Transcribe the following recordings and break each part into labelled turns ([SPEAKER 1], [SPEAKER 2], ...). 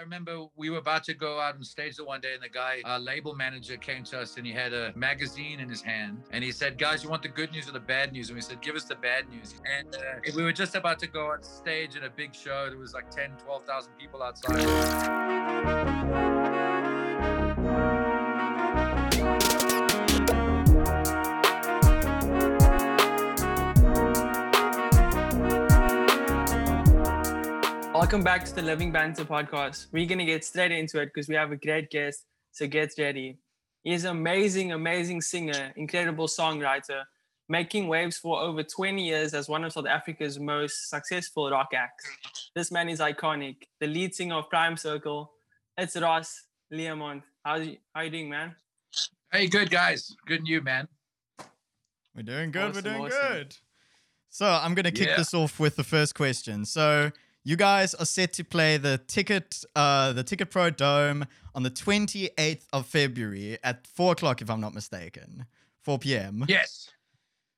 [SPEAKER 1] I remember we were about to go out on stage the one day, and the guy, our label manager, came to us and he had a magazine in his hand, and he said, "Guys, you want the good news or the bad news?" And we said, "Give us the bad news." And uh, we were just about to go on stage at a big show. There was like 10, 12,000 people outside.
[SPEAKER 2] Welcome back to the Living Banter podcast. We're going to get straight into it because we have a great guest. So get ready. He's an amazing, amazing singer, incredible songwriter, making waves for over 20 years as one of South Africa's most successful rock acts. This man is iconic, the lead singer of Prime Circle. It's Ross Learmonth. How's you, how you doing, man?
[SPEAKER 1] Hey, good guys. Good and you, man.
[SPEAKER 3] We're doing good.
[SPEAKER 2] Awesome,
[SPEAKER 3] we're doing
[SPEAKER 2] awesome.
[SPEAKER 3] good. So I'm gonna kick
[SPEAKER 1] Yeah.
[SPEAKER 3] this off with the first question. So you guys are set to play the ticket, uh, the Ticket Pro Dome on the 28th of February at four o'clock, if I'm not mistaken, 4 p.m.
[SPEAKER 1] Yes.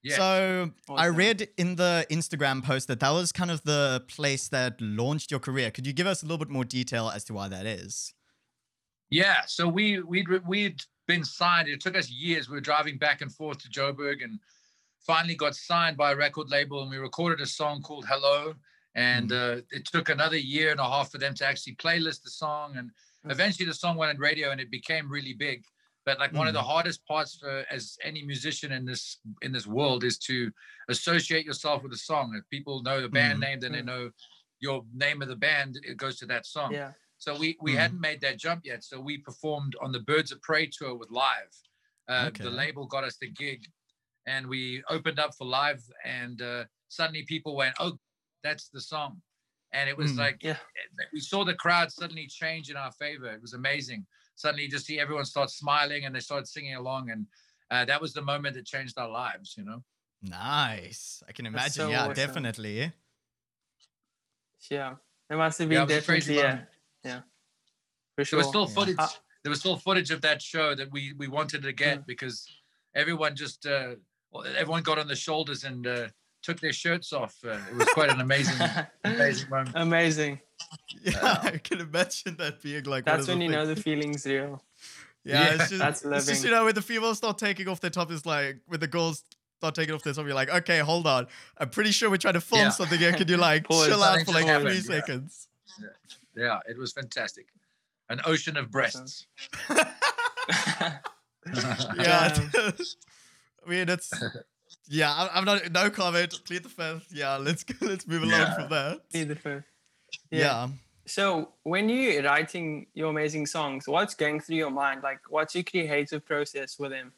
[SPEAKER 1] Yes.
[SPEAKER 3] So I read in the Instagram post that that was kind of the place that launched your career. Could you give us a little bit more detail as to why that is?
[SPEAKER 1] Yeah, so we we'd we'd been signed. It took us years. We were driving back and forth to Joburg, and finally got signed by a record label. And we recorded a song called "Hello." And uh, it took another year and a half for them to actually playlist the song. And eventually, the song went on radio, and it became really big. But like one of the hardest parts for as any musician in this in this world is to associate yourself with a song. If people know the band
[SPEAKER 3] Mm.
[SPEAKER 1] name, then they
[SPEAKER 2] Mm.
[SPEAKER 1] know your name of the band. It goes to that song.
[SPEAKER 2] Yeah.
[SPEAKER 1] So we we hadn't made that jump yet. So we performed on the Birds of Pray tour with Live. Uh,
[SPEAKER 3] Okay.
[SPEAKER 1] The label got us the gig, and we opened up for Live. And uh, suddenly people went, "Oh, that's the song," and it was
[SPEAKER 3] Mm.
[SPEAKER 1] like
[SPEAKER 2] Yeah.
[SPEAKER 1] we saw the crowd suddenly change in our favor. It was amazing. Suddenly, you just see everyone start smiling and they started singing along, and uh, that was the moment that changed our lives. You know.
[SPEAKER 3] Nice. I can imagine.
[SPEAKER 2] so
[SPEAKER 3] yeah,
[SPEAKER 2] awesome.
[SPEAKER 3] definitely.
[SPEAKER 2] Yeah. It must have been
[SPEAKER 1] it was a crazy
[SPEAKER 2] definitely, yeah.
[SPEAKER 1] moment.
[SPEAKER 2] Yeah. For sure.
[SPEAKER 1] There
[SPEAKER 2] sure.
[SPEAKER 1] was still
[SPEAKER 3] Yeah.
[SPEAKER 1] footage.
[SPEAKER 2] Uh,
[SPEAKER 1] there was still footage of that show that we we wanted to get
[SPEAKER 2] Mm.
[SPEAKER 1] because everyone just uh, everyone got on the shoulders and uh, took their shirts off. Uh, it was quite an amazing amazing moment.
[SPEAKER 2] Amazing.
[SPEAKER 3] Yeah, I can imagine that being like.
[SPEAKER 2] That's when you know the feeling's real.
[SPEAKER 3] Yeah,
[SPEAKER 1] Yeah.
[SPEAKER 3] it's just,
[SPEAKER 2] That's
[SPEAKER 3] it's just you know when the females start taking off their top, is like when the girls start taking off their top, you're like, okay, hold on. I'm pretty sure we're trying to film
[SPEAKER 1] Yeah.
[SPEAKER 3] something here. Could you like
[SPEAKER 2] Pause.
[SPEAKER 3] chill out for like
[SPEAKER 1] just
[SPEAKER 3] three
[SPEAKER 1] yeah.
[SPEAKER 3] seconds?
[SPEAKER 1] Yeah, it was fantastic. An ocean of breasts.
[SPEAKER 3] yeah, I mean it's. Yeah, I'm, I'm not. No comment. Plead the fifth. Yeah, let's go. Let's move along
[SPEAKER 1] Yeah.
[SPEAKER 3] from there.
[SPEAKER 2] Be the first.
[SPEAKER 3] Yeah.
[SPEAKER 2] So when you're writing your amazing songs, what's going through your mind? Like, what's your creative process with them?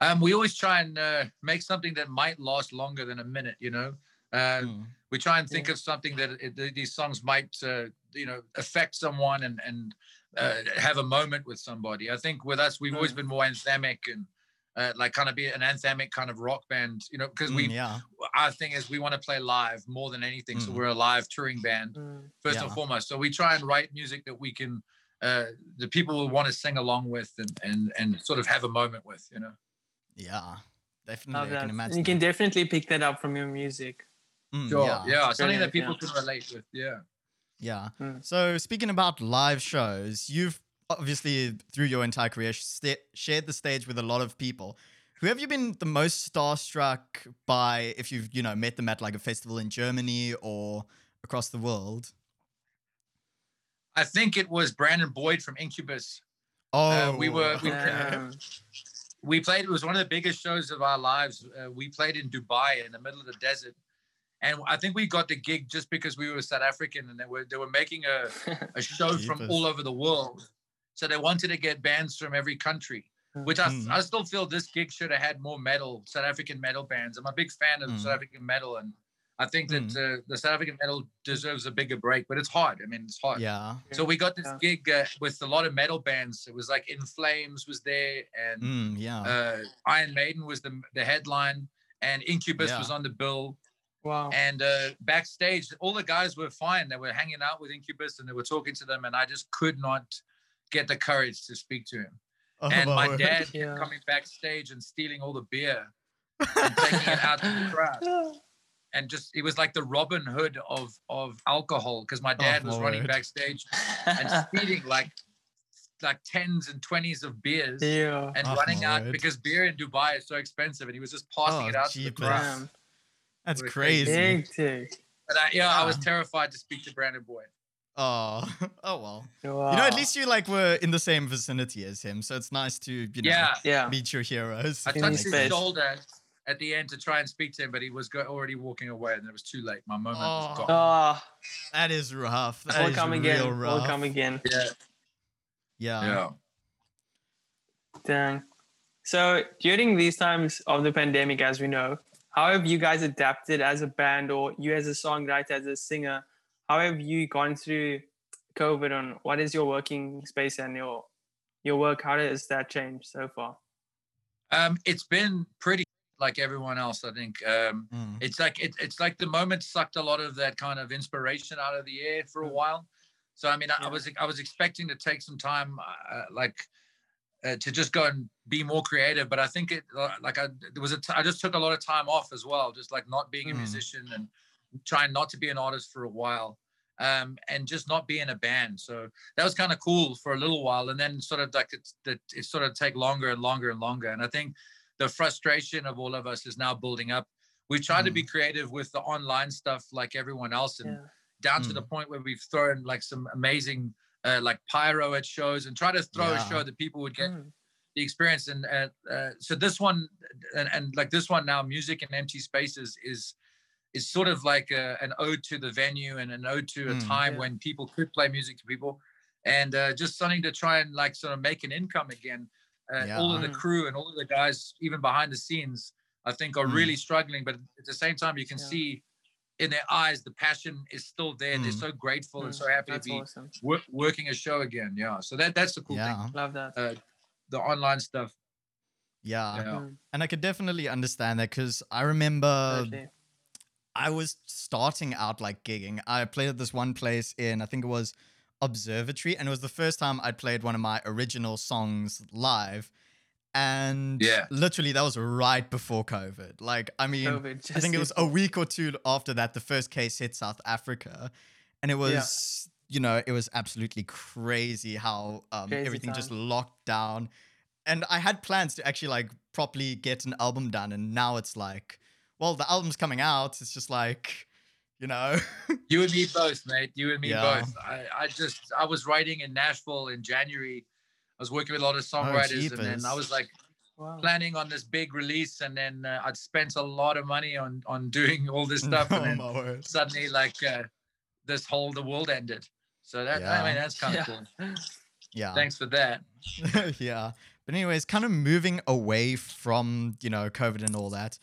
[SPEAKER 1] Um, we always try and uh, make something that might last longer than a minute. You know, uh,
[SPEAKER 3] Mm.
[SPEAKER 1] we try and think
[SPEAKER 2] Yeah.
[SPEAKER 1] of something that it, these songs might uh, you know affect someone and and uh, have a moment with somebody. I think with us, we've always
[SPEAKER 2] Mm.
[SPEAKER 1] been more anthemic and uh, like kind of be an anthemic kind of rock band. You know, because
[SPEAKER 3] Mm,
[SPEAKER 1] we
[SPEAKER 3] yeah.
[SPEAKER 1] our thing is we want to play live more than anything. So
[SPEAKER 3] Mm.
[SPEAKER 1] we're a live touring band
[SPEAKER 2] Mm,
[SPEAKER 1] first and foremost. So we try and write music that we can uh, the people will want to sing along with and and and sort of have a moment with. You know.
[SPEAKER 3] Yeah. Definitely.
[SPEAKER 2] love
[SPEAKER 3] I can imagine.
[SPEAKER 2] You can
[SPEAKER 3] that.
[SPEAKER 2] definitely pick that up from your music.
[SPEAKER 3] Mm,
[SPEAKER 1] Sure.
[SPEAKER 3] yeah.
[SPEAKER 1] Yeah. Something that people
[SPEAKER 2] yeah.
[SPEAKER 1] can relate with. Yeah.
[SPEAKER 3] Yeah.
[SPEAKER 2] Mm.
[SPEAKER 3] So speaking about live shows, you've obviously through your entire career sta- shared the stage with a lot of people. Who have you been the most starstruck by if you've, you know, met them at like a festival in Germany or across the world?
[SPEAKER 1] I think it was Brandon Boyd from Incubus.
[SPEAKER 3] Oh,
[SPEAKER 1] we were- we- We played. It was one of the biggest shows of our lives. Uh, we played in Dubai in the middle of the desert, and I think we got the gig just because we were South African, and they were they were making a a show from all over the world. So they wanted to get bands from every country, which I,
[SPEAKER 3] Mm.
[SPEAKER 1] I still feel this gig should have had more metal, South African metal bands. I'm a big fan of
[SPEAKER 3] Mm.
[SPEAKER 1] South African metal, and I think that uh, the South African metal deserves a bigger break, but it's hard. I mean, it's hard.
[SPEAKER 3] yeah.
[SPEAKER 1] So we got this
[SPEAKER 2] Yeah.
[SPEAKER 1] gig uh, with a lot of metal bands. It was like In Flames was there, and
[SPEAKER 3] Mm, yeah.
[SPEAKER 1] uh, Iron Maiden was the the headline, and Incubus
[SPEAKER 3] Yeah.
[SPEAKER 1] was on the bill.
[SPEAKER 2] wow.
[SPEAKER 1] And uh, backstage, all the guys were fine. They were hanging out with Incubus and they were talking to them, and I just could not get the courage to speak to him.
[SPEAKER 3] Oh,
[SPEAKER 1] and my
[SPEAKER 3] word.
[SPEAKER 1] dad
[SPEAKER 2] Yeah.
[SPEAKER 1] coming backstage and stealing all the beer and taking it out to the crowd. and just it was like the Robin Hood of of alcohol because my oh, dad was
[SPEAKER 3] my
[SPEAKER 1] running
[SPEAKER 3] word.
[SPEAKER 1] backstage and speeding like like tens and twenties of beers
[SPEAKER 2] yeah.
[SPEAKER 1] and
[SPEAKER 3] Oh,
[SPEAKER 1] running
[SPEAKER 3] my
[SPEAKER 1] out
[SPEAKER 3] word.
[SPEAKER 1] because beer in Dubai is so expensive and he was just passing
[SPEAKER 3] Oh,
[SPEAKER 1] it out to the crowd.
[SPEAKER 3] That's
[SPEAKER 1] We're
[SPEAKER 3] crazy.
[SPEAKER 2] Big.
[SPEAKER 1] But I, yeah, I was terrified to speak to Brandon Boyd.
[SPEAKER 3] Oh, oh well.
[SPEAKER 2] Wow.
[SPEAKER 3] You know, at least you like were in the same vicinity as him, so it's nice to you know
[SPEAKER 1] Yeah,
[SPEAKER 2] Yeah.
[SPEAKER 3] meet your heroes.
[SPEAKER 1] I
[SPEAKER 3] if
[SPEAKER 2] in
[SPEAKER 3] that
[SPEAKER 1] touched his
[SPEAKER 2] space.
[SPEAKER 1] shoulder at the end to try and speak to him, but he was go- already walking away, and it was too late. My moment was
[SPEAKER 3] Oh.
[SPEAKER 1] gone.
[SPEAKER 2] Oh,
[SPEAKER 3] That is rough. That
[SPEAKER 2] we'll
[SPEAKER 3] is
[SPEAKER 2] come
[SPEAKER 3] real
[SPEAKER 2] again.
[SPEAKER 3] rough.
[SPEAKER 2] We'll come again.
[SPEAKER 1] Yeah,
[SPEAKER 3] Yeah.
[SPEAKER 1] yeah.
[SPEAKER 2] Dang. So during these times of the pandemic, as we know, how have you guys adapted as a band or you as a songwriter, as a singer? How have you gone through COVID and what is your working space and your your work? How does that change so far?
[SPEAKER 1] Um, it's been pretty like everyone else. I think um,
[SPEAKER 3] Mm.
[SPEAKER 1] it's like it, it's like the moment sucked a lot of that kind of inspiration out of the air for a
[SPEAKER 2] Mm.
[SPEAKER 1] while. So I mean, I, I was I was expecting to take some time, uh, like uh, to just go and be more creative. But I think it uh, like I there was a t- I just took a lot of time off as well, just like not being a
[SPEAKER 3] Mm.
[SPEAKER 1] musician and trying not to be an artist for a while. Um, and just not be in a band, so that was kind of cool for a little while, and then sort of like it's that it sort of take longer and longer and longer. And I think the frustration of all of us is now building up. We've tried to be creative with the online stuff like everyone else, and
[SPEAKER 2] Yeah.
[SPEAKER 1] down to the point where we've thrown like some amazing uh, like pyro at shows and try to throw
[SPEAKER 3] Yeah.
[SPEAKER 1] a show that people would get
[SPEAKER 2] Mm.
[SPEAKER 1] the experience. And uh, uh, so this one, and, and like this one now, music in empty spaces is is sort of like a, an ode to the venue and an ode to a
[SPEAKER 3] Mm.
[SPEAKER 1] time
[SPEAKER 2] Yeah.
[SPEAKER 1] when people could play music to people, and uh, just something to try and like sort of make an income again. Uh, All of the crew and all of the guys, even behind the scenes, I think are
[SPEAKER 3] Mm.
[SPEAKER 1] really struggling. But at the same time, you can
[SPEAKER 2] Yeah.
[SPEAKER 1] see in their eyes the passion is still there. They're
[SPEAKER 3] Mm.
[SPEAKER 1] so grateful and
[SPEAKER 2] Mm,
[SPEAKER 1] so happy to be
[SPEAKER 2] awesome.
[SPEAKER 1] wor- working a show again. Yeah, so that that's the cool
[SPEAKER 3] Yeah.
[SPEAKER 1] thing.
[SPEAKER 2] Love that.
[SPEAKER 1] Uh, the online stuff.
[SPEAKER 3] Yeah.
[SPEAKER 1] Yeah.
[SPEAKER 2] Mm,
[SPEAKER 3] And I could definitely understand that because I remember
[SPEAKER 2] totally.
[SPEAKER 3] I was starting out like gigging. I played at this one place in, I think it was Observatory, and it was the first time I'd played one of my original songs live. And
[SPEAKER 1] Yeah.
[SPEAKER 3] literally, that was right before COVID. Like, I mean,
[SPEAKER 2] COVID.
[SPEAKER 3] I think it was a week or two after that, the first case hit South Africa. And it was, you know, it was absolutely crazy how um,
[SPEAKER 2] Crazy
[SPEAKER 3] everything just locked down. And I had plans to actually like properly get an album done. And now it's like, well, the album's coming out. It's just like, you know,
[SPEAKER 1] You and me both, mate. You and me
[SPEAKER 3] Yeah.
[SPEAKER 1] both. I, I just I was writing in Nashville in January. I was working with a lot of songwriters, and then. I was like
[SPEAKER 2] wow.
[SPEAKER 1] planning on this big release, and then uh, I'd spent a lot of money on on doing all this stuff,
[SPEAKER 3] oh
[SPEAKER 1] and then suddenly like uh, this whole the world ended. So that I mean that's kind of
[SPEAKER 2] Yeah.
[SPEAKER 1] cool.
[SPEAKER 3] Yeah.
[SPEAKER 1] Thanks for that.
[SPEAKER 3] yeah. But anyways, kind of moving away from, you know, COVID and all that.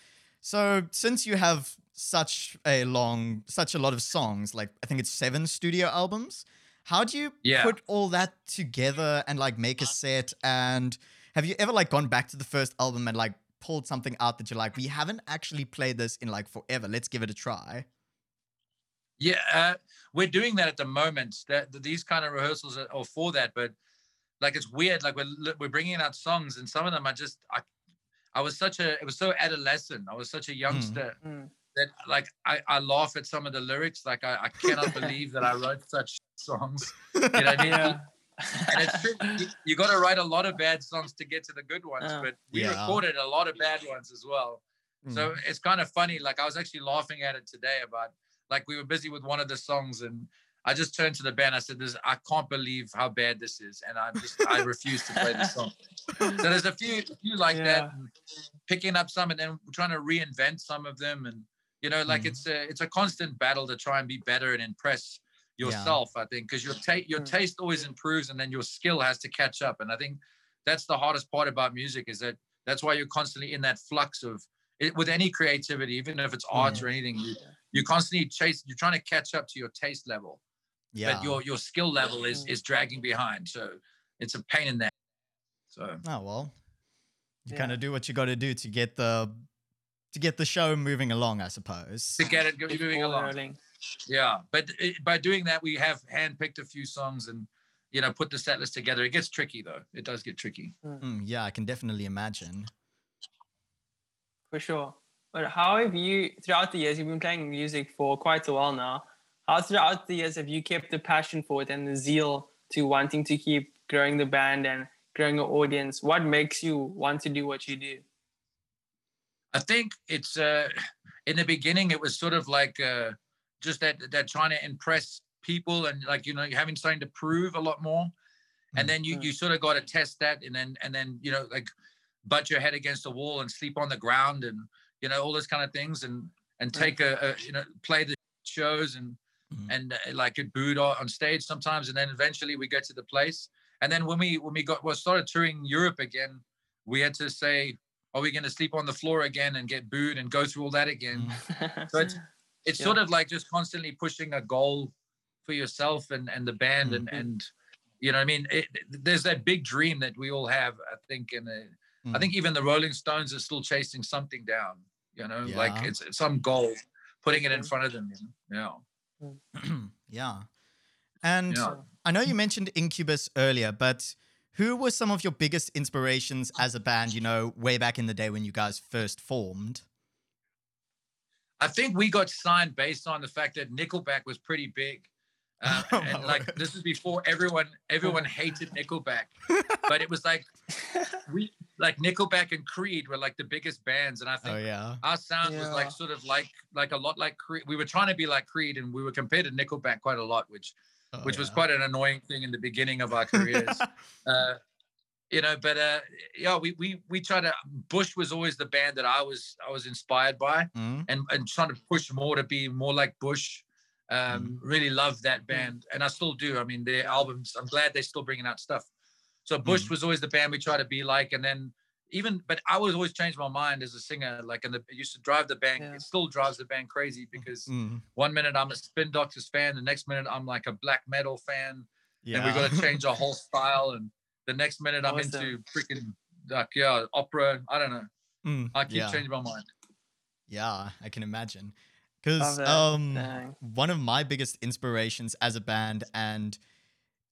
[SPEAKER 3] So since you have such a long, such a lot of songs, like I think it's seven studio albums, how do you
[SPEAKER 1] Yeah.
[SPEAKER 3] put all that together and like make a set? And have you ever like gone back to the first album and like pulled something out that you're like, we haven't actually played this in like forever. Let's give it a try.
[SPEAKER 1] Yeah, uh, we're doing that at the moment. That that these kind of rehearsals are, are for that, but like it's weird. Like we're we're bringing out songs, and some of them are just I, I was such a it was so adolescent. I was such a youngster
[SPEAKER 2] Mm.
[SPEAKER 1] that like I, I laugh at some of the lyrics. Like I, I cannot believe that I wrote such songs. You know, what I mean?
[SPEAKER 2] Yeah.
[SPEAKER 1] and it's true. You, you got to write a lot of bad songs to get to the good ones.
[SPEAKER 2] Yeah.
[SPEAKER 1] But we
[SPEAKER 3] Yeah.
[SPEAKER 1] recorded a lot of bad ones as well. So
[SPEAKER 3] Mm.
[SPEAKER 1] it's kind of funny. Like I was actually laughing at it today about like we were busy with one of the songs and I just turned to the band. I said, "This I can't believe how bad this is," and I just I refuse to play the song. So there's a few, a few like that,
[SPEAKER 2] Yeah.
[SPEAKER 1] and picking up some and then trying to reinvent some of them, and you know, like
[SPEAKER 3] Mm.
[SPEAKER 1] it's a it's a constant battle to try and be better and impress
[SPEAKER 3] Yeah.
[SPEAKER 1] yourself. I think because your ta- your
[SPEAKER 2] Mm.
[SPEAKER 1] taste always improves, and then your skill has to catch up. And I think that's the hardest part about music is that that's why you're constantly in that flux of it, with any creativity, even if it's art or anything, you you constantly chase. You're trying to catch up to your taste level,
[SPEAKER 3] yeah.
[SPEAKER 1] but your your skill level is
[SPEAKER 2] Mm.
[SPEAKER 1] is dragging behind. So it's a pain in that. So
[SPEAKER 3] Oh well, you
[SPEAKER 2] Yeah.
[SPEAKER 3] kind of do what you got to do to get the to get the show moving along, I suppose.
[SPEAKER 1] to get it moving along,
[SPEAKER 2] rolling.
[SPEAKER 1] yeah. But it, by doing that, we have handpicked a few songs and you know put the set list together. It gets tricky though. It does get tricky.
[SPEAKER 3] Mm, yeah, I can definitely imagine.
[SPEAKER 2] For sure. but how have you throughout the years? You've been playing music for quite a while now. How throughout the years have you kept the passion for it and the zeal to wanting to keep growing the band and growing your audience? What makes you want to do what you do?
[SPEAKER 1] I think it's uh, in the beginning it was sort of like uh, just that that trying to impress people and like you know you're having something to prove a lot more, and then you
[SPEAKER 2] Mm.
[SPEAKER 1] you sort of got to test that and then and then you know like butt your head against the wall and sleep on the ground and you know all those kind of things and and
[SPEAKER 2] Mm.
[SPEAKER 1] take a, a you know play the shows and
[SPEAKER 3] Mhm.
[SPEAKER 1] and uh, like get booed on, stage sometimes and then eventually we get to the place and then when we when we got well started touring Europe again we had to say are we going to sleep on the floor again and get booed and go through all that again
[SPEAKER 3] Mm.
[SPEAKER 1] so it's it's
[SPEAKER 2] Yeah.
[SPEAKER 1] sort of like just constantly pushing a goal for yourself and and the band and
[SPEAKER 2] Mhm.
[SPEAKER 1] and you know I mean it, there's that big dream that we all have I think and uh, I
[SPEAKER 3] Mm.
[SPEAKER 1] think even the Rolling Stones are still chasing something down you know like it's, it's some goal putting it in front of them you know?
[SPEAKER 3] yeah. And
[SPEAKER 1] Yeah.
[SPEAKER 3] I know you mentioned Incubus earlier, but who were some of your biggest inspirations as a band, you know, way back in the day when you guys first formed?
[SPEAKER 1] I think we got signed based on the fact that Nickelback was pretty big. Uh,
[SPEAKER 3] Oh,
[SPEAKER 1] and like
[SPEAKER 3] word.
[SPEAKER 1] this is before everyone everyone hated Nickelback, but it was like we like Nickelback and Creed were like the biggest bands, and I think
[SPEAKER 3] Oh, yeah.
[SPEAKER 1] our sound was like sort of like like a lot like Creed. We were trying to be like Creed, and we were compared to Nickelback quite a lot, which
[SPEAKER 3] Oh,
[SPEAKER 1] which was quite an annoying thing in the beginning of our careers. uh, you know, but uh, yeah, we we we try to. Bush was always the band that I was I was inspired by,
[SPEAKER 3] Mm,
[SPEAKER 1] and and trying to push more to be more like Bush. Um, really love that band, and I still do. I mean, their albums. I'm glad they're still bringing out stuff. So Bush
[SPEAKER 3] Mhm.
[SPEAKER 1] was always the band we try to be like, and then even, but I was always changed my mind as a singer. Like, and the, it used to drive the band.
[SPEAKER 2] Yeah.
[SPEAKER 1] It still drives the band crazy because
[SPEAKER 3] mm,
[SPEAKER 1] one minute I'm a Spin Doctors fan, the next minute I'm like a black metal fan,
[SPEAKER 3] yeah.
[SPEAKER 1] and we've got to change our whole style. And the next minute I'm
[SPEAKER 2] Awesome.
[SPEAKER 1] into freaking like yeah opera. I don't know.
[SPEAKER 3] Mm,
[SPEAKER 1] I keep
[SPEAKER 3] yeah.
[SPEAKER 1] changing my mind.
[SPEAKER 3] Yeah, I can imagine. Because um,
[SPEAKER 2] Dang.
[SPEAKER 3] one of my biggest inspirations as a band, and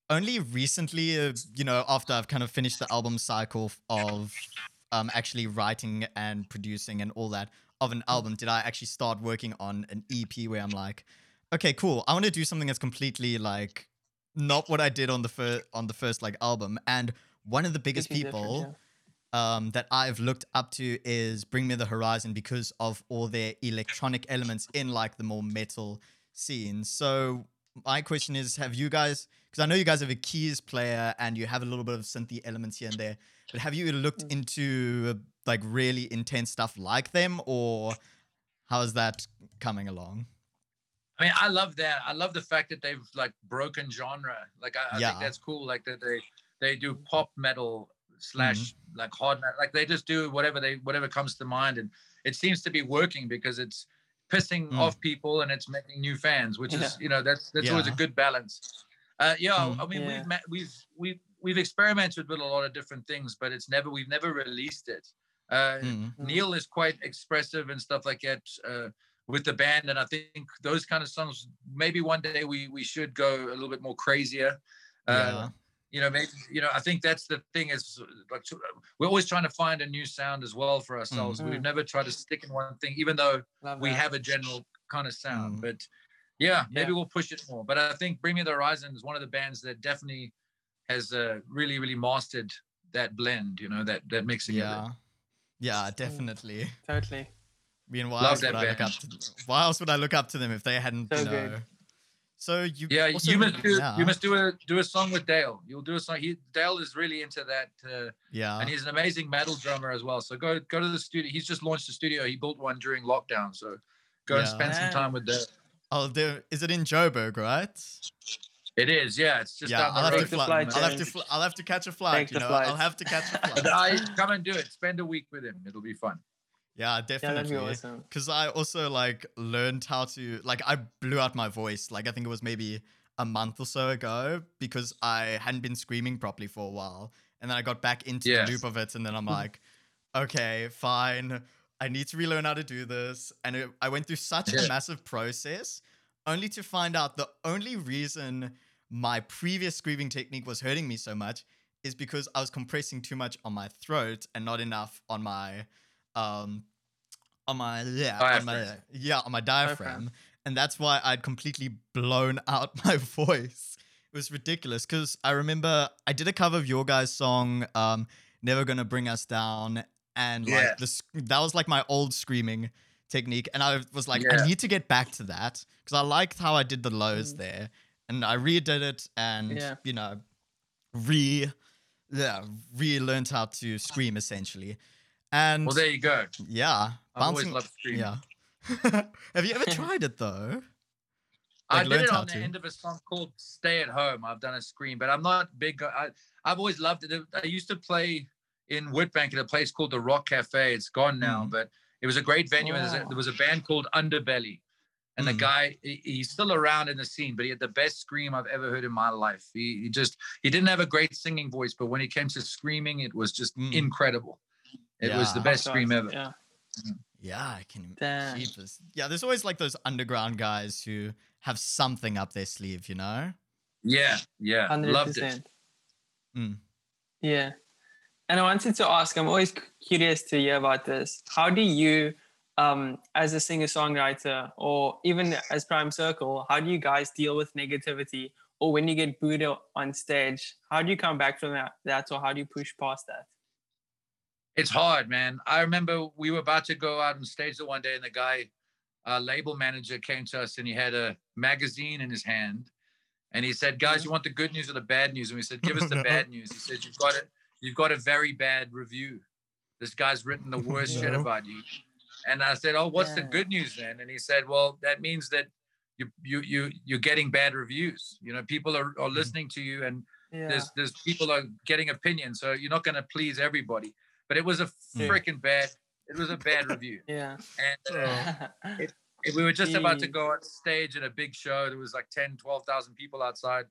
[SPEAKER 3] only recently, uh, you know, after I've kind of finished the album cycle of um, actually writing and producing and all that of an album, did I actually start working on an EP where I'm like, okay, cool, I want to do something that's completely like not what I did on the first on the first like album. And one of the biggest people um, that I've looked up to is Bring Me the Horizon because of all their electronic elements in like the more metal scene. So my question is, have you guys? Because I know you guys have a keys player and you have a little bit of synthy elements here and there, but have you looked
[SPEAKER 2] Mm.
[SPEAKER 3] into uh, like really intense stuff like them, or how is that coming along?
[SPEAKER 1] I mean, I love that. I love the fact that they've like broken genre. Like I, I
[SPEAKER 3] Yeah.
[SPEAKER 1] think that's cool. Like that they they do pop metal slash
[SPEAKER 3] Mm-hmm.
[SPEAKER 1] like hard. Like they just do whatever they whatever comes to mind, and it seems to be working because it's pissing
[SPEAKER 3] Mm.
[SPEAKER 1] off people and it's making new fans, which is you know that's that's always a good balance. Uh, yeah,
[SPEAKER 3] Mm.
[SPEAKER 1] I mean
[SPEAKER 2] Yeah.
[SPEAKER 1] we've met, we've we've we've experimented with a lot of different things, but it's never we've never released it. Uh,
[SPEAKER 3] Mm.
[SPEAKER 1] Neil is quite expressive and stuff like that uh, with the band, and I think those kind of songs. Maybe one day we we should go a little bit more crazier. Uh,
[SPEAKER 3] yeah.
[SPEAKER 1] You know, maybe you know. I think that's the thing is like we're always trying to find a new sound as well for ourselves.
[SPEAKER 2] Mm.
[SPEAKER 1] We've never tried to stick in one thing, even though
[SPEAKER 2] Love
[SPEAKER 1] we
[SPEAKER 2] that.
[SPEAKER 1] have a general kind of sound.
[SPEAKER 3] Mm.
[SPEAKER 1] But yeah, maybe
[SPEAKER 2] Yeah.
[SPEAKER 1] we'll push it more. But I think Bring Me the Horizon is one of the bands that definitely has uh, really really mastered that blend. You know, that that mixing.
[SPEAKER 3] Yeah. Yeah, definitely.
[SPEAKER 2] totally.
[SPEAKER 3] I mean, why
[SPEAKER 1] Love
[SPEAKER 3] else would
[SPEAKER 1] that
[SPEAKER 3] I look up
[SPEAKER 1] band.
[SPEAKER 3] to why else would I look up to them if they hadn't,
[SPEAKER 2] So
[SPEAKER 3] you know?
[SPEAKER 2] good.
[SPEAKER 3] So you
[SPEAKER 1] Yeah,
[SPEAKER 3] also-
[SPEAKER 1] you must do
[SPEAKER 3] yeah,
[SPEAKER 1] you must do a do a song with Dale. You'll do a song. He Dale is really into that, uh,
[SPEAKER 3] yeah.
[SPEAKER 1] and he's an amazing metal drummer as well. So go go to the studio. He's just launched a studio. He built one during lockdown. So go and spend some time with Dale.
[SPEAKER 3] Oh, there is it in Joburg, right?
[SPEAKER 1] It is, yeah. It's just
[SPEAKER 3] yeah, I'll have to fly. I'll have to.
[SPEAKER 2] James.
[SPEAKER 3] Fl- I'll have to catch a flight.
[SPEAKER 2] Take
[SPEAKER 3] You
[SPEAKER 2] the
[SPEAKER 3] know, I'll have to catch a flight.
[SPEAKER 1] I come and do it. Spend a week with him. It'll be fun.
[SPEAKER 3] Yeah,
[SPEAKER 2] Yeah,
[SPEAKER 3] definitely.
[SPEAKER 2] be awesome.
[SPEAKER 3] Because I also like learned how to like I blew out my voice. Like I think it was maybe a month or so ago because I hadn't been screaming properly for a while, and then I got back into
[SPEAKER 1] Yes.
[SPEAKER 3] the loop of it, and then I'm like, okay, fine. I need to relearn how to do this, and it, I went through such a massive process, only to find out the only reason my previous screaming technique was hurting me so much is because I was compressing too much on my throat and not enough on my um on my yeah on my
[SPEAKER 1] Diaphragm.
[SPEAKER 3] yeah on my diaphragm,
[SPEAKER 2] Diaphragm.
[SPEAKER 3] and that's why I'd completely blown out my voice. It was ridiculous because I remember I did a cover of your guys' song, um, "Never Gonna Bring Us Down," and
[SPEAKER 1] Yeah.
[SPEAKER 3] like this that was like my old screaming technique, and I was like,
[SPEAKER 1] Yeah.
[SPEAKER 3] I need to get back to that because I liked how I did the lows
[SPEAKER 2] Mm.
[SPEAKER 3] there, and I redid it, and
[SPEAKER 2] Yeah.
[SPEAKER 3] you know, re yeah relearned how to scream essentially, and
[SPEAKER 1] Well, there you go.
[SPEAKER 3] yeah,
[SPEAKER 1] I've always loved screaming.
[SPEAKER 3] Yeah. Have you ever tried it though?
[SPEAKER 1] I did it on the
[SPEAKER 3] to.
[SPEAKER 1] end of a song called "Stay at Home." I've done a scream, but I'm not big. I I've always loved it. I used to play in Witbank at a place called the Rock Cafe. It's gone now,
[SPEAKER 3] Mm.
[SPEAKER 1] but it was a great venue. And there's a-
[SPEAKER 2] Wow.
[SPEAKER 1] there was a band called Underbelly, and the
[SPEAKER 3] Mm.
[SPEAKER 1] guy he- he's still around in the scene, but he had the best scream I've ever heard in my life. He, he just he didn't have a great singing voice, but when he came to screaming, it was just
[SPEAKER 3] Mm.
[SPEAKER 1] incredible. It was the best scream ever.
[SPEAKER 2] Yeah.
[SPEAKER 3] Yeah, I can. Jeepers. Yeah, there's always like those underground guys who have something up their sleeve, you know?
[SPEAKER 1] Yeah, yeah,
[SPEAKER 2] Hundred
[SPEAKER 1] loved it.
[SPEAKER 3] Mm.
[SPEAKER 2] Yeah. And I wanted to ask, I'm always curious to hear about this. How do you, um, as a singer songwriter or even as Prime Circle, how do you guys deal with negativity or when you get booed on stage? How do you come back from that, that or how do you push past that?
[SPEAKER 1] It's hard, man. I remember we were about to go out on stage the one day, and the guy, uh, label manager, came to us and he had a magazine in his hand, and he said, "Guys, you want the good news or the bad news?" And we said, "Give us the
[SPEAKER 3] No.
[SPEAKER 1] bad news." He said, "You've got it. You've got a very bad review. This guy's written the worst shit about you." And I said, "Oh, what's the good news then?" And he said, "Well, that means that." You, you you you're getting bad reviews. You know, people are, are listening to you, and
[SPEAKER 2] Yeah.
[SPEAKER 1] there's there's people are getting opinions, so you're not going to please everybody. But it was a
[SPEAKER 3] Mm.
[SPEAKER 1] freaking bad. It was a bad review,
[SPEAKER 2] yeah.
[SPEAKER 1] and uh, we were just about to go on stage at a big show. There was like 10, 12,000 people outside,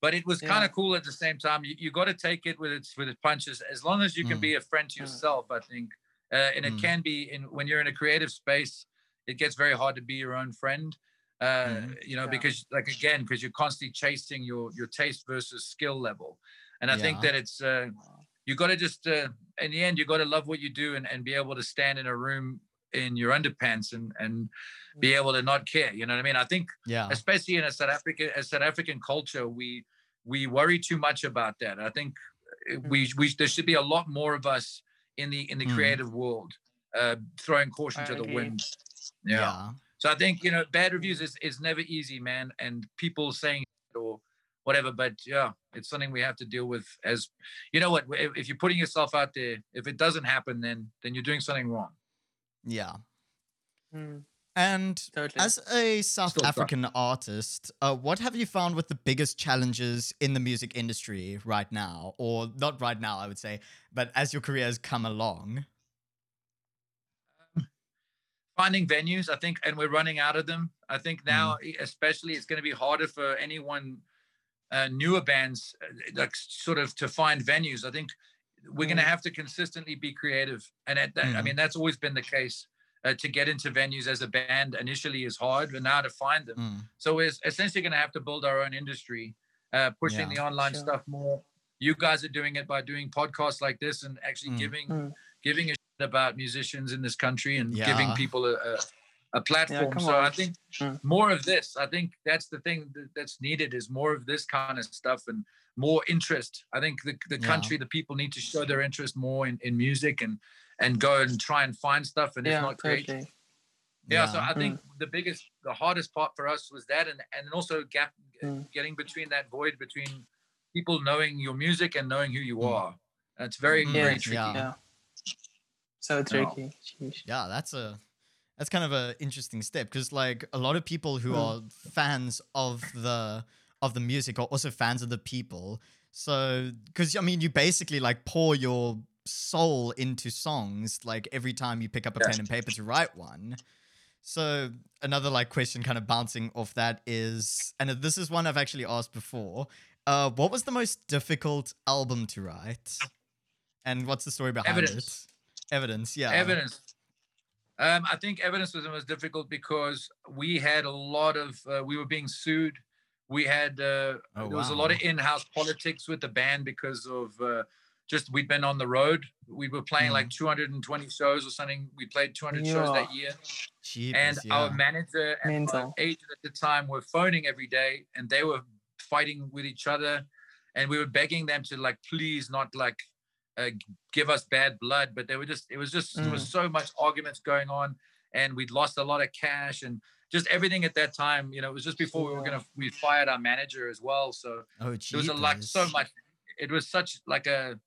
[SPEAKER 1] but it was kind of cool at the same time. You, you got to take it with its with its punches, as long as you can
[SPEAKER 3] Mm.
[SPEAKER 1] be a friend to
[SPEAKER 2] Mm.
[SPEAKER 1] yourself. I think, uh, and it
[SPEAKER 3] Mm.
[SPEAKER 1] can be in when you're in a creative space. It gets very hard to be your own friend. Uh,
[SPEAKER 3] Mhm.
[SPEAKER 1] you know,
[SPEAKER 2] Yeah.
[SPEAKER 1] because like again, because you're constantly chasing your your taste versus skill level, and I think that it's uh, you got to just uh, in the end you got to love what you do and, and be able to stand in a room in your underpants and and be able to not care you know what i mean i think
[SPEAKER 3] Yeah.
[SPEAKER 1] especially in a south african a south african culture we we worry too much about that i think uh, we we there should be a lot more of us in the in the
[SPEAKER 3] Mm.
[SPEAKER 1] creative world uh throwing caution
[SPEAKER 2] I
[SPEAKER 1] to the wind
[SPEAKER 3] Yeah.
[SPEAKER 1] yeah. so i think you know bad reviews is, is never easy man and people saying or whatever but yeah it's something we have to deal with as you know what if, if you're putting yourself out there if it doesn't happen then then you're doing something wrong
[SPEAKER 3] Yeah.
[SPEAKER 2] Mm,
[SPEAKER 3] And
[SPEAKER 2] totally.
[SPEAKER 3] as a South
[SPEAKER 1] Still tough.
[SPEAKER 3] African artist, uh, what have you found with the biggest challenges in the music industry right now? Or not right now, I would say, but as your career has come along?
[SPEAKER 1] finding venues i think and we're running out of them i think now
[SPEAKER 3] Mm.
[SPEAKER 1] e- especially it's going to be harder for anyone uh, newer bands uh, like sort of to find venues i think we're going to
[SPEAKER 2] Mm.
[SPEAKER 1] have to consistently be creative and at that, i
[SPEAKER 3] Mm.
[SPEAKER 1] mean that's always been the case uh, to get into venues as a band initially is hard but now to find them
[SPEAKER 3] Mm,
[SPEAKER 1] so we're essentially going to have to build our own industry uh, pushing
[SPEAKER 3] Yeah.
[SPEAKER 1] the online
[SPEAKER 2] Sure.
[SPEAKER 1] stuff more you guys are doing it by doing podcasts like this and actually
[SPEAKER 3] Mm.
[SPEAKER 1] giving
[SPEAKER 2] Mm.
[SPEAKER 1] giving a shit about musicians in this country and giving people a, a, a platform.
[SPEAKER 2] come
[SPEAKER 1] so I think
[SPEAKER 2] Mm.
[SPEAKER 1] more of this. I think that's the thing that, that's needed is more of this kind of stuff and more interest. I think the, the
[SPEAKER 3] Yeah.
[SPEAKER 1] country, the people need to show their interest more in, in music and and go and try and find stuff and if
[SPEAKER 2] yeah,
[SPEAKER 1] not create.
[SPEAKER 2] totally.
[SPEAKER 1] Yeah, so I think the biggest, the hardest part for us was that, and and also gap,
[SPEAKER 2] Mm.
[SPEAKER 1] getting between that void between people knowing your music and knowing who you
[SPEAKER 3] Mm.
[SPEAKER 1] are. That's very
[SPEAKER 3] Mm,
[SPEAKER 1] very
[SPEAKER 2] yeah,
[SPEAKER 1] tricky.
[SPEAKER 3] yeah.
[SPEAKER 2] Yeah. So tricky.
[SPEAKER 3] Yeah, that's a that's kind of an interesting step because like a lot of people who
[SPEAKER 2] Mm.
[SPEAKER 3] are fans of the of the music are also fans of the people. So because I mean you basically like pour your soul into songs like every time you pick up a
[SPEAKER 1] Yeah.
[SPEAKER 3] pen and paper to write one. So another like question kind of bouncing off that is and this is one I've actually asked before. Uh what was the most difficult album to write? And what's the story behind
[SPEAKER 1] Evidence.
[SPEAKER 3] it? Evidence, yeah.
[SPEAKER 1] Evidence. Um, I think evidence was the most difficult because we had a lot of uh, we were being sued. We had uh,
[SPEAKER 3] Oh,
[SPEAKER 1] there was a lot of in-house politics with the band because of uh, just we'd been on the road. We were playing like
[SPEAKER 3] Mm.
[SPEAKER 1] 220 shows or something. We played 200 shows that year,
[SPEAKER 3] Jeepers,
[SPEAKER 1] and
[SPEAKER 3] yeah.
[SPEAKER 1] our manager and our agent at the time were phoning every day, and they were fighting with each other, and we were begging them to like please not like uh, give us bad blood, but they were just it was just there was so much arguments going on, and we'd lost a lot of cash and just everything at that time. You know, it was just before we were gonna we fired our manager as well, so
[SPEAKER 3] oh,
[SPEAKER 1] there was a like so much it was such like a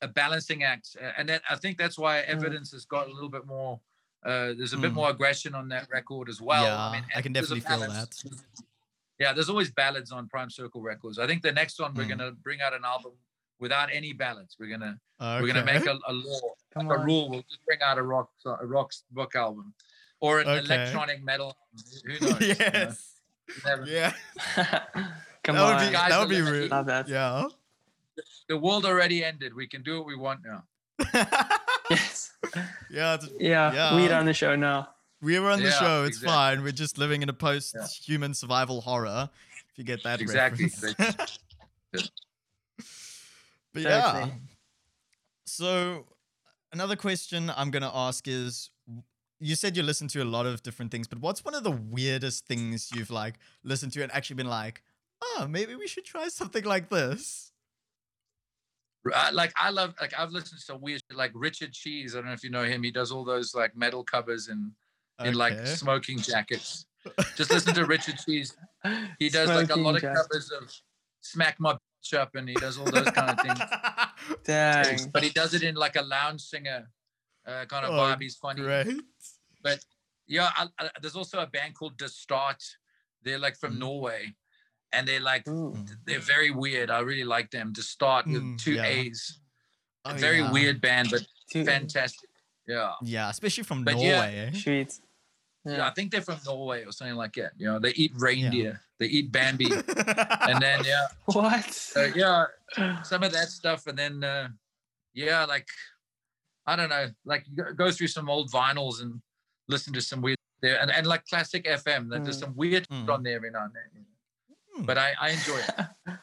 [SPEAKER 1] a balancing act and that i think that's why evidence has got a little bit more uh there's a bit
[SPEAKER 3] Mm.
[SPEAKER 1] more aggression on that record as well
[SPEAKER 3] Yeah, I
[SPEAKER 1] and
[SPEAKER 3] can definitely feel
[SPEAKER 1] that. yeah there's always ballads on prime circle records i think the next one we're
[SPEAKER 3] Mm.
[SPEAKER 1] gonna bring out an album without any balance. we're gonna
[SPEAKER 3] okay.
[SPEAKER 1] we're gonna make a, a law
[SPEAKER 2] Come
[SPEAKER 1] a rule we'll just bring out a rock a rock rock album or an
[SPEAKER 3] Okay.
[SPEAKER 1] electronic metal who knows
[SPEAKER 3] yes.
[SPEAKER 1] You never-
[SPEAKER 3] Yeah.
[SPEAKER 2] Come
[SPEAKER 3] that would
[SPEAKER 2] on.
[SPEAKER 3] be
[SPEAKER 1] Guys
[SPEAKER 3] that would be rude.
[SPEAKER 2] Love that.
[SPEAKER 3] Yeah.
[SPEAKER 1] the world already ended we can do what we want now
[SPEAKER 2] Yes.
[SPEAKER 3] yeah, it's-
[SPEAKER 2] Yeah,
[SPEAKER 3] Yeah.
[SPEAKER 2] we run the show now.
[SPEAKER 3] we were on the
[SPEAKER 1] Yeah,
[SPEAKER 3] show. It's
[SPEAKER 1] exactly.
[SPEAKER 3] fine. We're just living in a post-human survival horror. If you get that
[SPEAKER 1] Exactly.
[SPEAKER 3] Reference.
[SPEAKER 1] Yeah.
[SPEAKER 3] but yeah. So another question I'm gonna ask is you said you listen to a lot of different things, but what's one of the weirdest things you've like listened to and actually been like, oh, maybe we should try something like this?
[SPEAKER 1] I, like I love like I've listened to some weird shit, like Richard Cheese. I don't know if you know him. He does all those like metal covers and in like
[SPEAKER 3] Okay.
[SPEAKER 1] smoking jackets. Just listen to Richard Cheese. He does like a lot of
[SPEAKER 2] Smoking
[SPEAKER 1] covers of Smack My Bitch Up and he does all those kind of things.
[SPEAKER 2] Dang.
[SPEAKER 1] But he does it in like a lounge singer uh, kind of
[SPEAKER 3] Oh,
[SPEAKER 1] vibe. He's funny.
[SPEAKER 3] Great.
[SPEAKER 1] Yeah, I, I, there's also a band called The Start. They're like from
[SPEAKER 3] Mm.
[SPEAKER 1] Norway, and they're like
[SPEAKER 2] Ooh.
[SPEAKER 1] they're very weird. I really like them. To start with
[SPEAKER 3] Mm,
[SPEAKER 1] two
[SPEAKER 3] yeah.
[SPEAKER 1] A's. A
[SPEAKER 3] Oh,
[SPEAKER 1] very
[SPEAKER 3] yeah.
[SPEAKER 1] weird band, but fantastic. Yeah.
[SPEAKER 3] Yeah, especially from
[SPEAKER 1] But yeah,
[SPEAKER 3] Norway. eh?
[SPEAKER 2] Sweet.
[SPEAKER 1] Yeah, I think they're from Norway or something like that. You know, they eat reindeer, they eat Bambi, and then yeah,
[SPEAKER 2] What?
[SPEAKER 1] uh, yeah, some of that stuff, and then uh, yeah, like I don't know, like you go- go through some old vinyls and listen to some weird there, and, and like classic FM. that There's
[SPEAKER 2] Mm.
[SPEAKER 1] some weird
[SPEAKER 3] Mm.
[SPEAKER 1] on there every now and then.
[SPEAKER 3] Hmm.
[SPEAKER 1] But I, I enjoy it.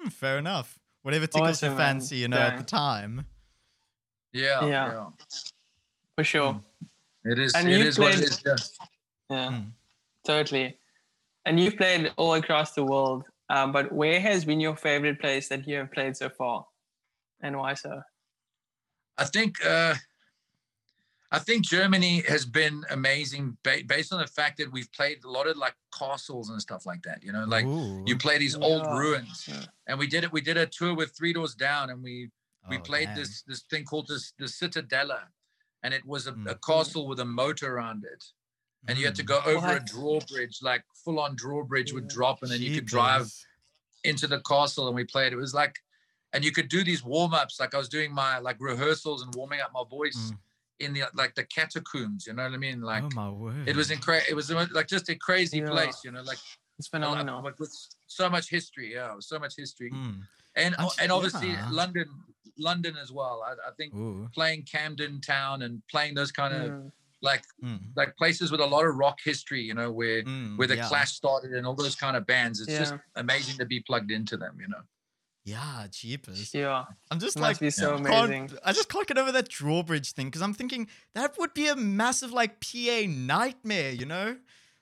[SPEAKER 3] Hmm, Fair enough. Whatever tickles your
[SPEAKER 2] Awesome, man.
[SPEAKER 3] fancy, you know, at the time.
[SPEAKER 1] Yeah,
[SPEAKER 2] Yeah.
[SPEAKER 1] yeah.
[SPEAKER 2] For sure.
[SPEAKER 1] It is.
[SPEAKER 2] And
[SPEAKER 1] it
[SPEAKER 2] you
[SPEAKER 1] is what it
[SPEAKER 2] played-
[SPEAKER 1] is. Yeah.
[SPEAKER 2] Yeah.
[SPEAKER 3] Mm.
[SPEAKER 2] Totally. And you've played all across the world. Um, but where has been your favorite place that you have played so far? And why so?
[SPEAKER 1] I think uh, I think Germany has been amazing ba- based on the fact that we've played a lot of like castles and stuff like that. You know, like
[SPEAKER 3] Ooh.
[SPEAKER 1] you play these old ruins,
[SPEAKER 2] Yeah.
[SPEAKER 1] and we did it. We did a tour with Three Doors Down, and we we
[SPEAKER 3] Oh,
[SPEAKER 1] played
[SPEAKER 3] dang.
[SPEAKER 1] this this thing called this the Citadella, and it was a, a
[SPEAKER 3] Mm.
[SPEAKER 1] castle with a moat around it, and you had to
[SPEAKER 3] Mm.
[SPEAKER 1] go over a drawbridge, like full on drawbridge would drop, and then you could drive into the castle and we played. It was like, and you could do these warm ups. Like I was doing my like rehearsals and warming up my voice
[SPEAKER 3] Mm.
[SPEAKER 1] in the like the catacombs. You know what I mean? Like
[SPEAKER 3] oh my word.
[SPEAKER 1] it was incredible. It was like just a crazy
[SPEAKER 2] Yeah.
[SPEAKER 1] place. You know, like
[SPEAKER 2] It's phenomenal.
[SPEAKER 1] like, with so much history. Yeah, so much history,
[SPEAKER 3] Mm.
[SPEAKER 1] and
[SPEAKER 3] I'm
[SPEAKER 1] and obviously
[SPEAKER 3] yeah.
[SPEAKER 1] London, London as well. I, I think
[SPEAKER 3] Ooh.
[SPEAKER 1] playing Camden Town and playing those kind of
[SPEAKER 2] Mm.
[SPEAKER 1] like
[SPEAKER 3] Mm.
[SPEAKER 1] like places with a lot of rock history. You know, where
[SPEAKER 3] Mm,
[SPEAKER 1] where the
[SPEAKER 3] yeah.
[SPEAKER 1] Clash started and all those kind of bands. It's just amazing to be plugged into them. You know.
[SPEAKER 3] Yeah, jeepers.
[SPEAKER 2] Yeah.
[SPEAKER 3] I'm just
[SPEAKER 2] It
[SPEAKER 3] like
[SPEAKER 2] must be so
[SPEAKER 1] yeah.
[SPEAKER 2] amazing.
[SPEAKER 3] I just can't get over that drawbridge thing because I'm thinking that would be a massive like PA nightmare, you know?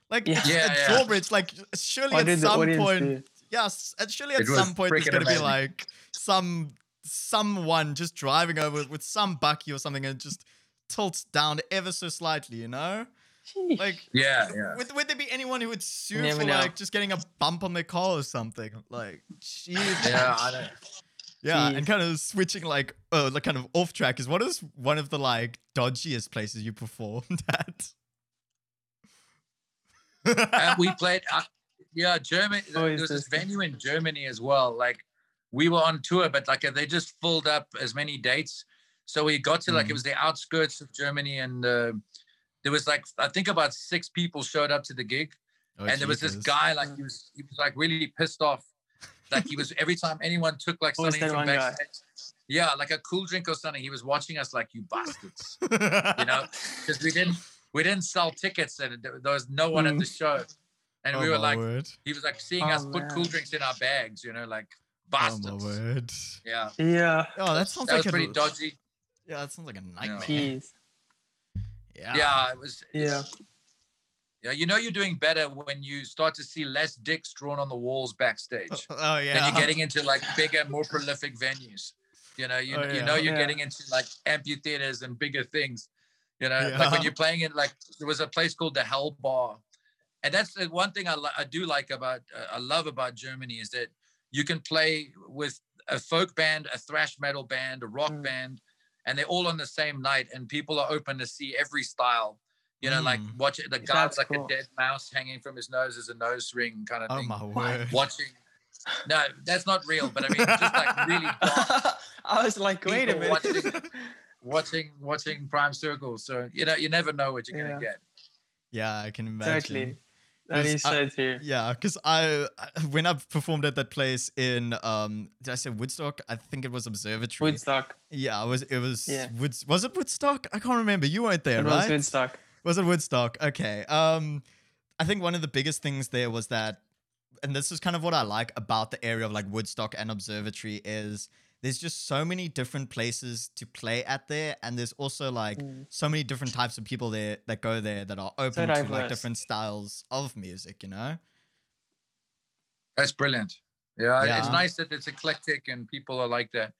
[SPEAKER 3] Like
[SPEAKER 2] Yeah.
[SPEAKER 3] it's
[SPEAKER 1] Yeah,
[SPEAKER 3] a
[SPEAKER 1] yeah.
[SPEAKER 3] drawbridge, like surely
[SPEAKER 2] What
[SPEAKER 3] at some point,
[SPEAKER 2] do?
[SPEAKER 3] yes, and surely at
[SPEAKER 1] It
[SPEAKER 3] some point there's gonna be like some someone just driving over with some bucky or something and just tilts down ever so slightly, you know?
[SPEAKER 2] Sheesh.
[SPEAKER 3] Like
[SPEAKER 1] Yeah, yeah.
[SPEAKER 3] would, would there be anyone who would sue
[SPEAKER 2] never
[SPEAKER 3] for
[SPEAKER 2] know.
[SPEAKER 3] like just getting a bump on their car or something? Like, jeez.
[SPEAKER 1] Yeah, I don't.
[SPEAKER 3] Yeah,
[SPEAKER 2] Jeez.
[SPEAKER 3] and kind of switching like oh, like kind of off track is what is one of the like dodgiest places you performed at?
[SPEAKER 1] and we played uh, yeah germany
[SPEAKER 2] Oh,
[SPEAKER 1] there
[SPEAKER 2] is
[SPEAKER 1] was this
[SPEAKER 2] this-
[SPEAKER 1] venue in germany as well like we were on tour but like they just filled up as many dates so we got to like
[SPEAKER 3] Mhm.
[SPEAKER 1] it was the outskirts of germany and uh, there was like i think about six people showed up to the gig
[SPEAKER 3] Oh,
[SPEAKER 1] and there was this guy like he was he was like really pissed off like he was every time anyone took like something from
[SPEAKER 2] one guy.
[SPEAKER 1] backstage yeah like a cool drink or something he was watching us like you bastards you know because we didn't we didn't sell tickets and there, there was no one at
[SPEAKER 2] Mm.
[SPEAKER 1] the show and
[SPEAKER 3] Oh,
[SPEAKER 1] we were like
[SPEAKER 3] word.
[SPEAKER 1] he was like seeing
[SPEAKER 2] Oh,
[SPEAKER 1] us put cool drinks in our bags, you know, like
[SPEAKER 3] Oh my
[SPEAKER 1] bastards.
[SPEAKER 3] word.
[SPEAKER 1] yeah,
[SPEAKER 2] Yeah.
[SPEAKER 3] Oh, that sounds
[SPEAKER 1] that
[SPEAKER 3] like
[SPEAKER 1] was pretty
[SPEAKER 3] a,
[SPEAKER 1] dodgy.
[SPEAKER 3] Yeah, that sounds like a nightmare.
[SPEAKER 2] Jeez.
[SPEAKER 3] Yeah.
[SPEAKER 1] Yeah, it was.
[SPEAKER 2] Yeah.
[SPEAKER 1] Yeah, you know you're doing better when you start to see less dicks drawn on the walls backstage.
[SPEAKER 3] Oh yeah.
[SPEAKER 1] and you're getting into like bigger, more prolific venues. You know, you,
[SPEAKER 3] Oh,
[SPEAKER 1] you know you're
[SPEAKER 2] Yeah.
[SPEAKER 1] getting into like amphitheaters and bigger things. You know, like when you're playing in like there was a place called the Hell Bar, and that's the one thing I li- I do like about uh, I love about Germany is that you can play with a folk band, a thrash metal band, a rock
[SPEAKER 2] Mm.
[SPEAKER 1] band, and they're all on the same night, and people are open to see every style. You know, like
[SPEAKER 3] Mm.
[SPEAKER 1] watch it. The guy like
[SPEAKER 2] cool.
[SPEAKER 1] a dead mouse hanging from his nose as a nose ring kind of
[SPEAKER 3] Oh
[SPEAKER 1] thing
[SPEAKER 3] my word.
[SPEAKER 1] watching. No, that's not real. But I mean, just like really dark,
[SPEAKER 2] I was like, wait a minute.
[SPEAKER 1] watching- watching watching Prime Circle. So you know, you never know what you're
[SPEAKER 2] Yeah.
[SPEAKER 1] gonna get.
[SPEAKER 3] Yeah, I can imagine.
[SPEAKER 2] Totally. That
[SPEAKER 3] Because
[SPEAKER 2] is
[SPEAKER 3] I-
[SPEAKER 2] true.
[SPEAKER 3] Yeah, because I I- when I performed at that place in um did I say Woodstock? I think it was Observatory.
[SPEAKER 2] Woodstock.
[SPEAKER 3] Yeah, it was it was
[SPEAKER 2] Yeah.
[SPEAKER 3] Woods was it Woodstock? I can't remember. You weren't there,
[SPEAKER 2] It
[SPEAKER 3] right?
[SPEAKER 2] was Woodstock.
[SPEAKER 3] Was it Woodstock? Okay. Um, I think one of the biggest things there was that, and this is kind of what I like about the area of like Woodstock and Observatory is there's just so many different places to play at there, and there's also like
[SPEAKER 2] Mm.
[SPEAKER 3] so many different types of people there that go there that are open to like different styles of music. You know?
[SPEAKER 1] That's brilliant. Yeah, it's nice that it's eclectic and people are like that.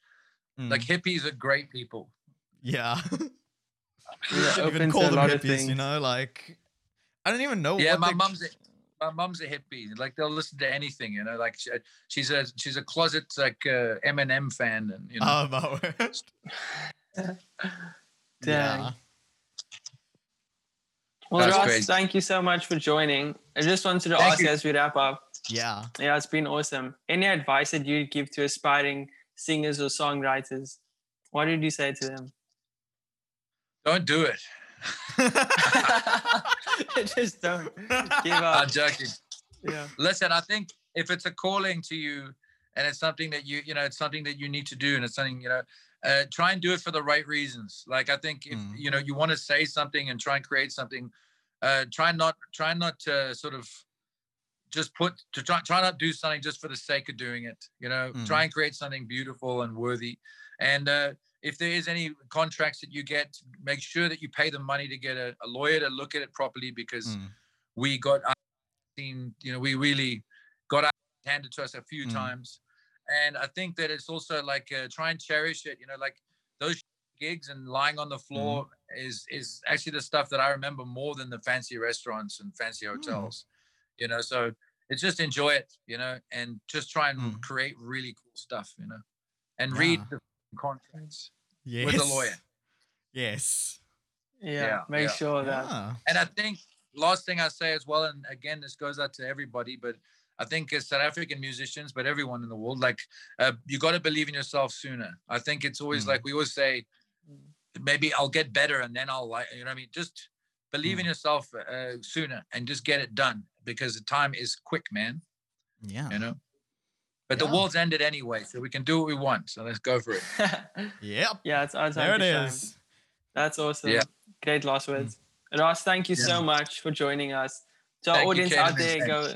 [SPEAKER 1] Like
[SPEAKER 3] Mm,
[SPEAKER 1] hippies are great people.
[SPEAKER 3] yeah.
[SPEAKER 2] Yeah,
[SPEAKER 3] You shouldn't
[SPEAKER 2] open
[SPEAKER 3] even
[SPEAKER 2] to
[SPEAKER 3] call
[SPEAKER 2] a
[SPEAKER 3] them
[SPEAKER 2] lot of
[SPEAKER 3] hippies. You know, like I don't even know.
[SPEAKER 1] yeah,
[SPEAKER 3] what
[SPEAKER 1] my
[SPEAKER 3] they-
[SPEAKER 1] mum's a, my mum's a hippie. Like they'll listen to anything. You know, like she, she's a she's a closet like uh, Eminem fan, and you know.
[SPEAKER 3] Oh my word. Yeah.
[SPEAKER 2] Well,
[SPEAKER 1] That's
[SPEAKER 2] Ross,
[SPEAKER 1] great.
[SPEAKER 2] thank you so much for joining. I just wanted to
[SPEAKER 1] Thank
[SPEAKER 2] ask
[SPEAKER 1] you.
[SPEAKER 2] as we wrap up.
[SPEAKER 3] Yeah.
[SPEAKER 2] Yeah, it's been awesome. Any advice that you'd give to aspiring singers or songwriters? What did you say to them?
[SPEAKER 1] Don't do it.
[SPEAKER 2] just don't give up.
[SPEAKER 1] I'm joking.
[SPEAKER 2] Yeah.
[SPEAKER 1] listen i think if it's a calling to you and it's something that you you know it's something that you need to do and it's something you know uh, try and do it for the right reasons like i think if
[SPEAKER 3] Mm.
[SPEAKER 1] you know you want to say something and try and create something uh try not try not to sort of just put to try, try not do something just for the sake of doing it you know
[SPEAKER 3] Mm.
[SPEAKER 1] try and create something beautiful and worthy and uh if there is any contracts that you get make sure that you pay the money to get a, a lawyer to look at it properly because
[SPEAKER 3] Mm.
[SPEAKER 1] we got our seen, you know, we really got our handed to us a few
[SPEAKER 3] Mm.
[SPEAKER 1] times. And I think that it's also like uh, try and cherish it, you know, like those gigs and lying on the floor is is actually the stuff that I remember more than the fancy restaurants and fancy hotels. You know, so it's just enjoy it, you know, and just try and
[SPEAKER 3] Mm.
[SPEAKER 1] create really cool stuff, you know, and read the contracts
[SPEAKER 3] Yes.
[SPEAKER 1] with a lawyer.
[SPEAKER 3] Yes.
[SPEAKER 2] Yeah.
[SPEAKER 1] Yeah,
[SPEAKER 2] make
[SPEAKER 1] yeah.
[SPEAKER 2] sure that.
[SPEAKER 3] Yeah.
[SPEAKER 1] And I think last thing I say as well, and again, this goes out to everybody, but I think as South African musicians, but everyone in the world, like uh, you got to believe in yourself sooner. I think it's always
[SPEAKER 3] Mm.
[SPEAKER 1] like we always say, maybe I'll get better and then I'll like, you know what I mean? Just believe in yourself uh, sooner and just get it done because the time is quick, man,
[SPEAKER 3] Yeah.
[SPEAKER 1] you know? But
[SPEAKER 3] Yeah.
[SPEAKER 1] the world's ended anyway, so we can do what we want. So let's go for it.
[SPEAKER 3] Yep.
[SPEAKER 2] yeah, it's our time
[SPEAKER 3] There it
[SPEAKER 2] to shine.
[SPEAKER 3] is.
[SPEAKER 2] That's awesome.
[SPEAKER 1] Yeah.
[SPEAKER 2] Great last hmm. words. Ross, thank you so much for joining us. To our
[SPEAKER 1] Thank
[SPEAKER 2] audience
[SPEAKER 1] Kaden,
[SPEAKER 2] out there, go.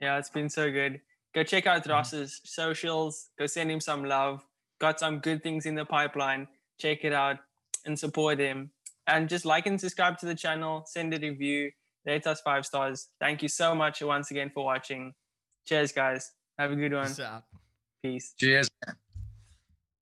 [SPEAKER 2] Yeah, it's been so good. Go check out hmm. Ross's socials. Go send him some love. Got some good things in the pipeline. Check it out and support him. And just like and subscribe to the channel. Send a review. Rate us five stars. Thank you so much once again for watching. Cheers, guys. Have a good one. Peace
[SPEAKER 1] Cheers. man.